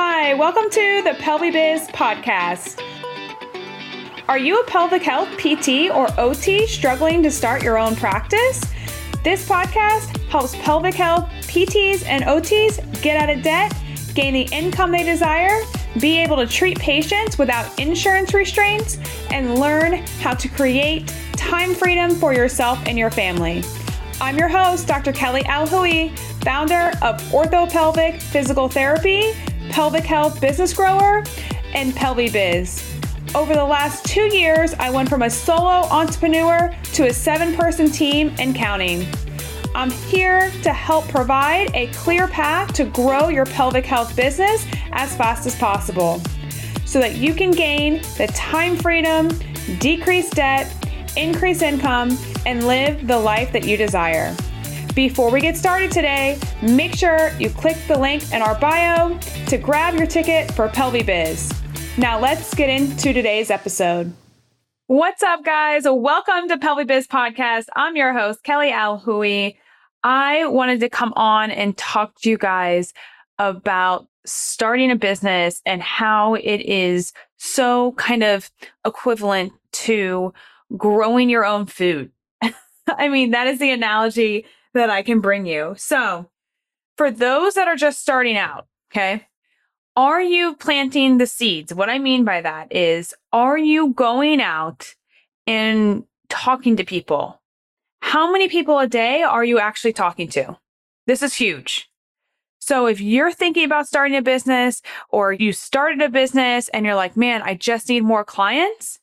Hi, welcome to the Pelvi Biz podcast. Are you a pelvic health PT or OT struggling to start your own practice? This podcast helps pelvic health PTs and OTs get out of debt, gain the income they desire, be able to treat patients without insurance restraints, and learn how to create time freedom for yourself and your family. I'm your host, Dr. Kelly Alhooie, founder of Orthopelvic Physical Therapy, Pelvic Health Business Grower, and Pelvi Biz. Over the last two years, I went from a solo entrepreneur to a seven person team and counting. I'm here to help provide a clear path to grow your pelvic health business as fast as possible so that you can gain the time freedom, decrease debt, increase income, and live the life that you desire. Before we get started today, make sure you click the link in our bio to grab your ticket for Pelvi Biz. Now let's get into today's episode. What's up, guys? Welcome to Pelvi Biz Podcast. I'm your host, Kelly Alhooie. I wanted to come on and talk to you guys about starting a business and how it is so kind of equivalent to growing your own food. I mean, that is the analogy that I can bring you. So, for those that are just starting out, okay, are you planting the seeds? What I mean by that is, are you going out and talking to people? How many people a day are you actually talking to? This is huge. So if you're thinking about starting a business or you started a business and you're like, man, I just need more clients,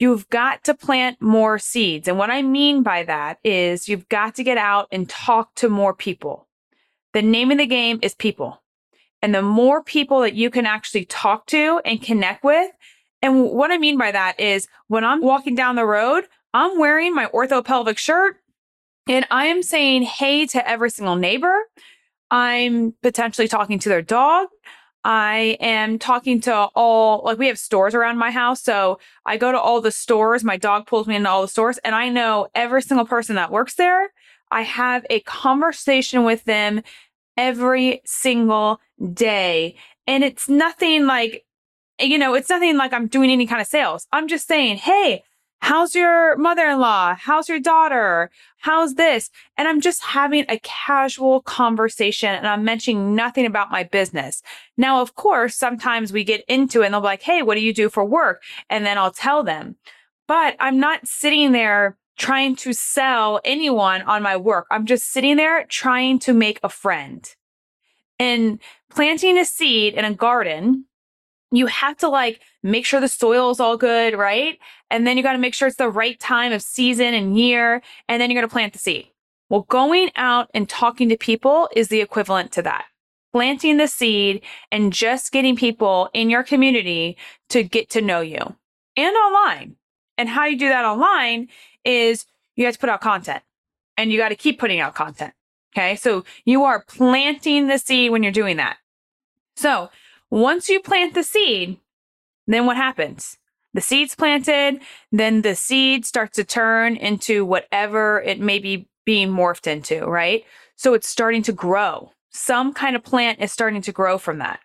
You've got to plant more seeds. And what I mean by that is you've got to get out and talk to more people. The name of the game is people. And the more people that you can actually talk to and connect with. And what I mean by that is when I'm walking down the road, I'm wearing my orthopelvic shirt and I am saying hey to every single neighbor. I'm potentially talking to their dog. I am talking to all, like, we have stores around my house. So I go to all the stores. My dog pulls me into all the stores, and I know every single person that works there. I have a conversation with them every single day. And it's nothing like, you know, it's nothing like I'm doing any kind of sales. I'm just saying, hey, How's your mother in law? How's your daughter? How's this? And I'm just having a casual conversation and I'm mentioning nothing about my business. Now, of course, sometimes we get into it and they'll be like, Hey, what do you do for work? And then I'll tell them, but I'm not sitting there trying to sell anyone on my work. I'm just sitting there trying to make a friend and planting a seed in a garden you have to like make sure the soil is all good, right? And then you got to make sure it's the right time of season and year. And then you're going to plant the seed. Well, going out and talking to people is the equivalent to that. Planting the seed and just getting people in your community to get to know you and online. And how you do that online is you have to put out content and you got to keep putting out content. Okay. So you are planting the seed when you're doing that. So once you plant the seed, then what happens? The seed's planted, then the seed starts to turn into whatever it may be being morphed into, right? So it's starting to grow. Some kind of plant is starting to grow from that.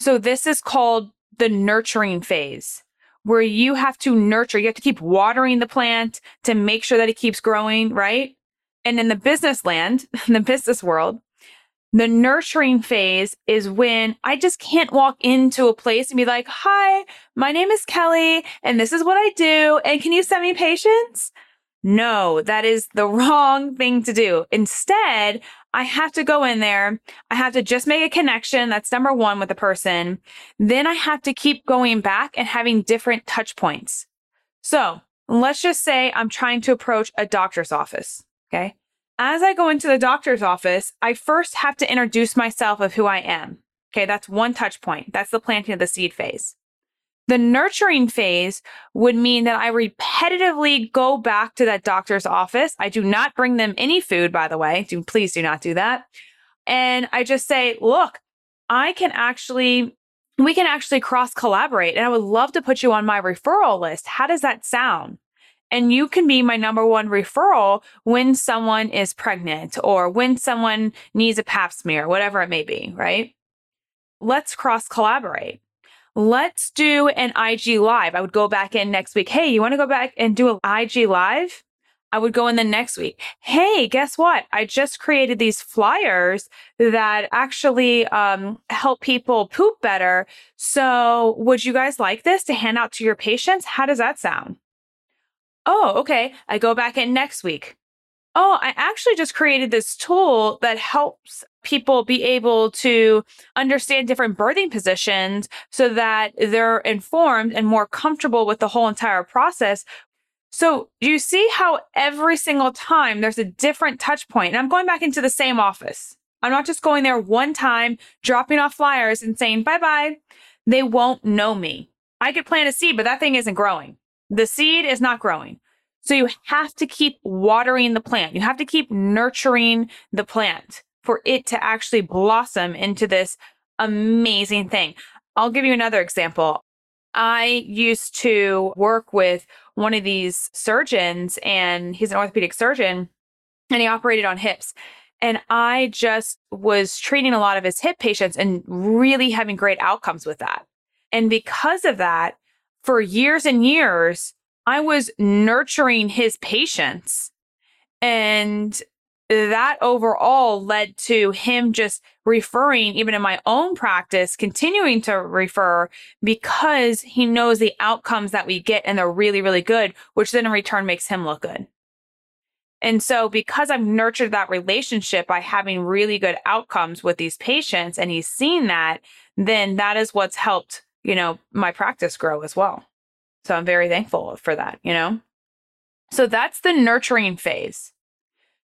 So this is called the nurturing phase where you have to nurture, you have to keep watering the plant to make sure that it keeps growing, right? And in the business land, in the business world, the nurturing phase is when I just can't walk into a place and be like, hi, my name is Kelly and this is what I do. And can you send me patients? No, that is the wrong thing to do. Instead, I have to go in there. I have to just make a connection. That's number one with the person. Then I have to keep going back and having different touch points. So let's just say I'm trying to approach a doctor's office. Okay as I go into the doctor's office, I first have to introduce myself of who I am. Okay, that's one touch point. That's the planting of the seed phase. The nurturing phase would mean that I repetitively go back to that doctor's office. I do not bring them any food, by the way. Do please do not do that. And I just say, look, I can actually, we can actually cross collaborate and I would love to put you on my referral list. How does that sound? And you can be my number one referral when someone is pregnant or when someone needs a pap smear, whatever it may be, right? let's cross collaborate. Let's do an IG live. I would go back in next week. Hey, you want to go back and do an IG live? I would go in the next week. Hey, guess what? I just created these flyers that actually um, help people poop better. So, would you guys like this to hand out to your patients? How does that sound? Oh, okay. I go back in next week. Oh, I actually just created this tool that helps people be able to understand different birthing positions so that they're informed and more comfortable with the whole entire process so you see how every single time there's a different touch point. And I'm going back into the same office. I'm not just going there one time, dropping off flyers and saying bye bye. They won't know me. I could plant a seed, but that thing isn't growing. The seed is not growing. So you have to keep watering the plant. You have to keep nurturing the plant for it to actually blossom into this amazing thing. I'll give you another example. I used to work with one of these surgeons, and he's an orthopedic surgeon, and he operated on hips. And I just was treating a lot of his hip patients and really having great outcomes with that. And because of that, for years and years, I was nurturing his patients. And that overall led to him just referring, even in my own practice, continuing to refer because he knows the outcomes that we get and they're really, really good, which then in return makes him look good. And so, because I've nurtured that relationship by having really good outcomes with these patients and he's seen that, then that is what's helped, you know, my practice grow as well. So, I'm very thankful for that, you know? So, that's the nurturing phase.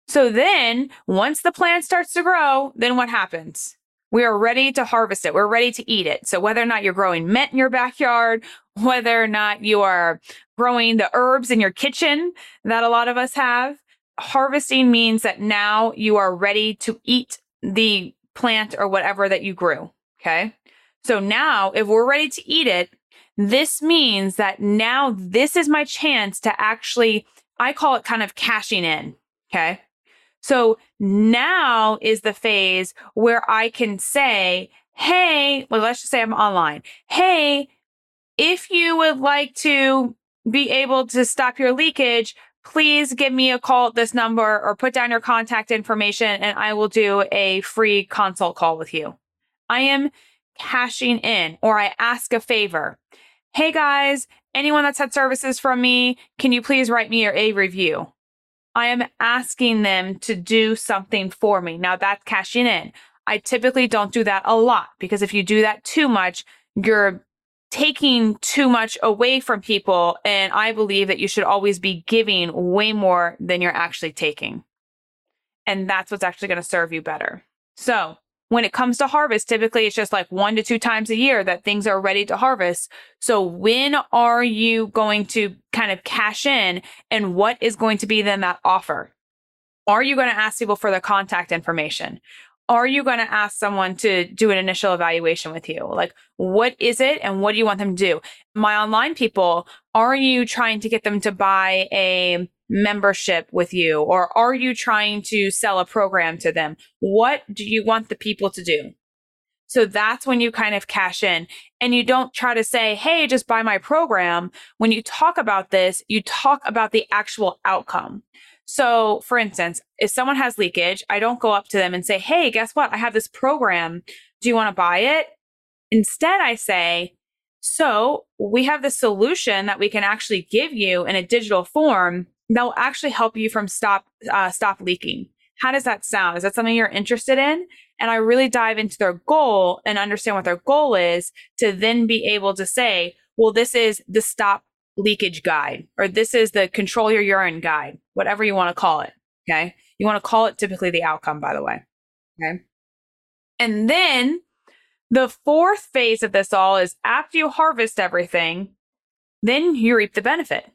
So then once the plant starts to grow, then what happens? We are ready to harvest it. We're ready to eat it. So whether or not you're growing mint in your backyard, whether or not you are growing the herbs in your kitchen that a lot of us have, harvesting means that now you are ready to eat the plant or whatever that you grew. Okay. So now if we're ready to eat it, this means that now this is my chance to actually, I call it kind of cashing in. Okay. So now is the phase where I can say, Hey, well, let's just say I'm online. Hey, if you would like to be able to stop your leakage, please give me a call at this number or put down your contact information and I will do a free consult call with you. I am cashing in or I ask a favor. Hey guys, anyone that's had services from me, can you please write me a review? I am asking them to do something for me. Now that's cashing in. I typically don't do that a lot because if you do that too much, you're taking too much away from people. And I believe that you should always be giving way more than you're actually taking. And that's what's actually going to serve you better. So when it comes to harvest, typically it's just like one to two times a year that things are ready to harvest. So when are you going to kind of cash in and what is going to be then that offer? Are you going to ask people for their contact information? Are you going to ask someone to do an initial evaluation with you? Like, what is it and what do you want them to do? My online people, are you trying to get them to buy a membership with you? Or are you trying to sell a program to them? What do you want the people to do? So that's when you kind of cash in and you don't try to say, Hey, just buy my program. When you talk about this, you talk about the actual outcome. So for instance, if someone has leakage, I don't go up to them and say, Hey, guess what? I have this program. Do you want to buy it? Instead, I say, so we have the solution that we can actually give you in a digital form that will actually help you from stop uh, stop leaking. How does that sound? Is that something you're interested in? And I really dive into their goal and understand what their goal is to then be able to say, well, this is the stop leakage guide, or this is the control your urine guide, whatever you want to call it. Okay. You want to call it typically the outcome, by the way. Okay. And then the fourth phase of this all is after you harvest everything, then you reap the benefit.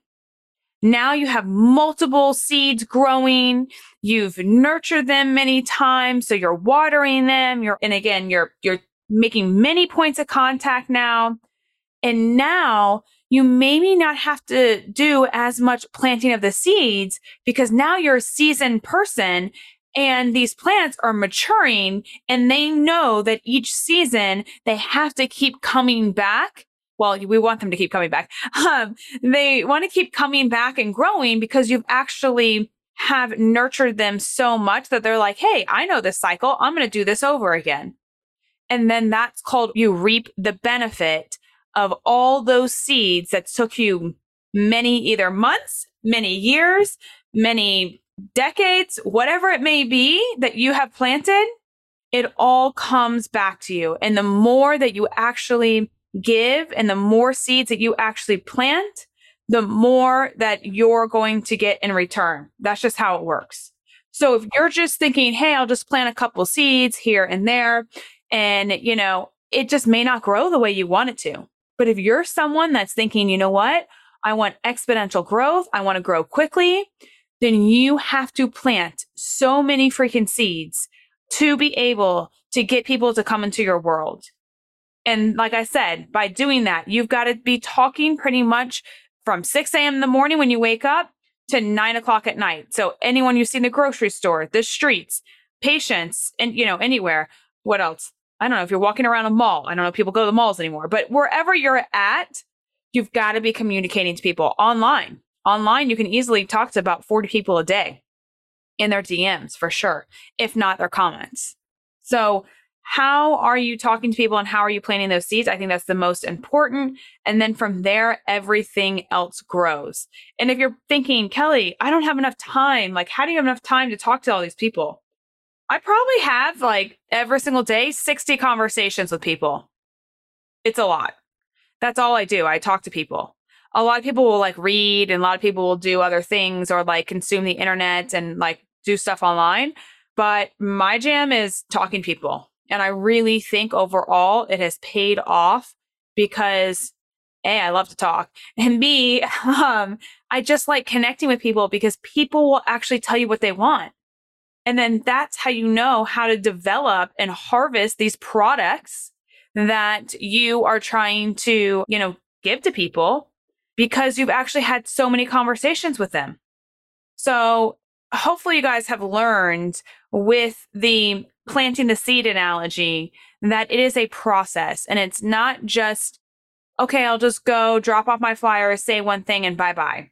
Now you have multiple seeds growing. You've nurtured them many times. So you're watering them. You're, and again, you're, you're making many points of contact now. And now you maybe not have to do as much planting of the seeds because now you're a seasoned person And these plants are maturing and they know that each season they have to keep coming back. Well, we want them to keep coming back. Um, they want to keep coming back and growing because you've actually have nurtured them so much that they're like, Hey, I know this cycle. I'm going to do this over again. And then that's called you reap the benefit of all those seeds that took you many either months, many years, many decades, whatever it may be that you have planted, it all comes back to you. And the more that you actually give and the more seeds that you actually plant, the more that you're going to get in return. That's just how it works. So if you're just thinking, Hey, I'll just plant a couple seeds here and there, and you know, it just may not grow the way you want it to. But if you're someone that's thinking, you know what? I want exponential growth. I want to grow quickly. Then you have to plant so many freaking seeds to be able to get people to come into your world. And like I said, by doing that, you've got to be talking pretty much from 6 a.m. in the morning when you wake up to nine o'clock at night. So anyone you see in the grocery store, the streets, patients, and you know, anywhere. What else? I don't know if you're walking around a mall. I don't know people go to the malls anymore, but wherever you're at, you've got to be communicating to people online. Online, you can easily talk to about 40 people a day in their DMs for sure, if not their comments. So, how are you talking to people and how are you planting those seeds? I think that's the most important. And then from there, everything else grows. And if you're thinking, Kelly, I don't have enough time, like, how do you have enough time to talk to all these people? I probably have like every single day 60 conversations with people. It's a lot. That's all I do. I talk to people. A lot of people will like read and a lot of people will do other things or like consume the internet and like do stuff online. But my jam is talking to people. And I really think overall it has paid off because A, I love to talk. And B, um, I just like connecting with people because people will actually tell you what they want. And then that's how you know how to develop and harvest these products that you are trying to, you know, give to people because you've actually had so many conversations with them. So hopefully you guys have learned with the planting the seed analogy that it is a process and it's not just, okay, I'll just go drop off my flyer, say one thing and bye bye.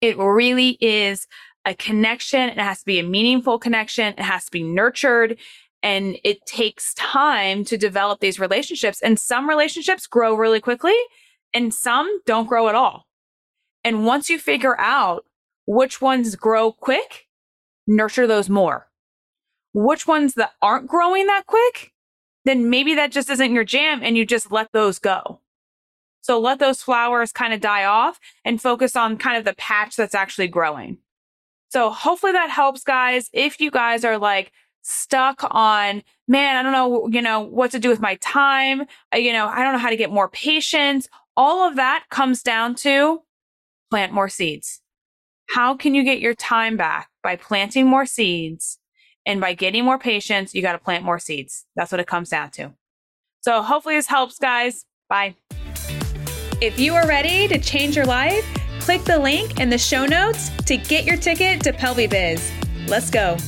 It really is a connection. It has to be a meaningful connection. It has to be nurtured. And it takes time to develop these relationships. And some relationships grow really quickly and some don't grow at all. And once you figure out which ones grow quick, nurture those more. Which ones that aren't growing that quick, then maybe that just isn't your jam and you just let those go. So let those flowers kind of die off and focus on kind of the patch that's actually growing. So hopefully that helps guys. If you guys are like stuck on, man, I don't know, you know, what to do with my time. You know, I don't know how to get more patients. All of that comes down to plant more seeds. How can you get your time back by planting more seeds and by getting more patients? You got to plant more seeds. That's what it comes down to. So hopefully this helps guys. Bye. If you are ready to change your life, Click the link in the show notes to get your ticket to PelviBiz. Let's go.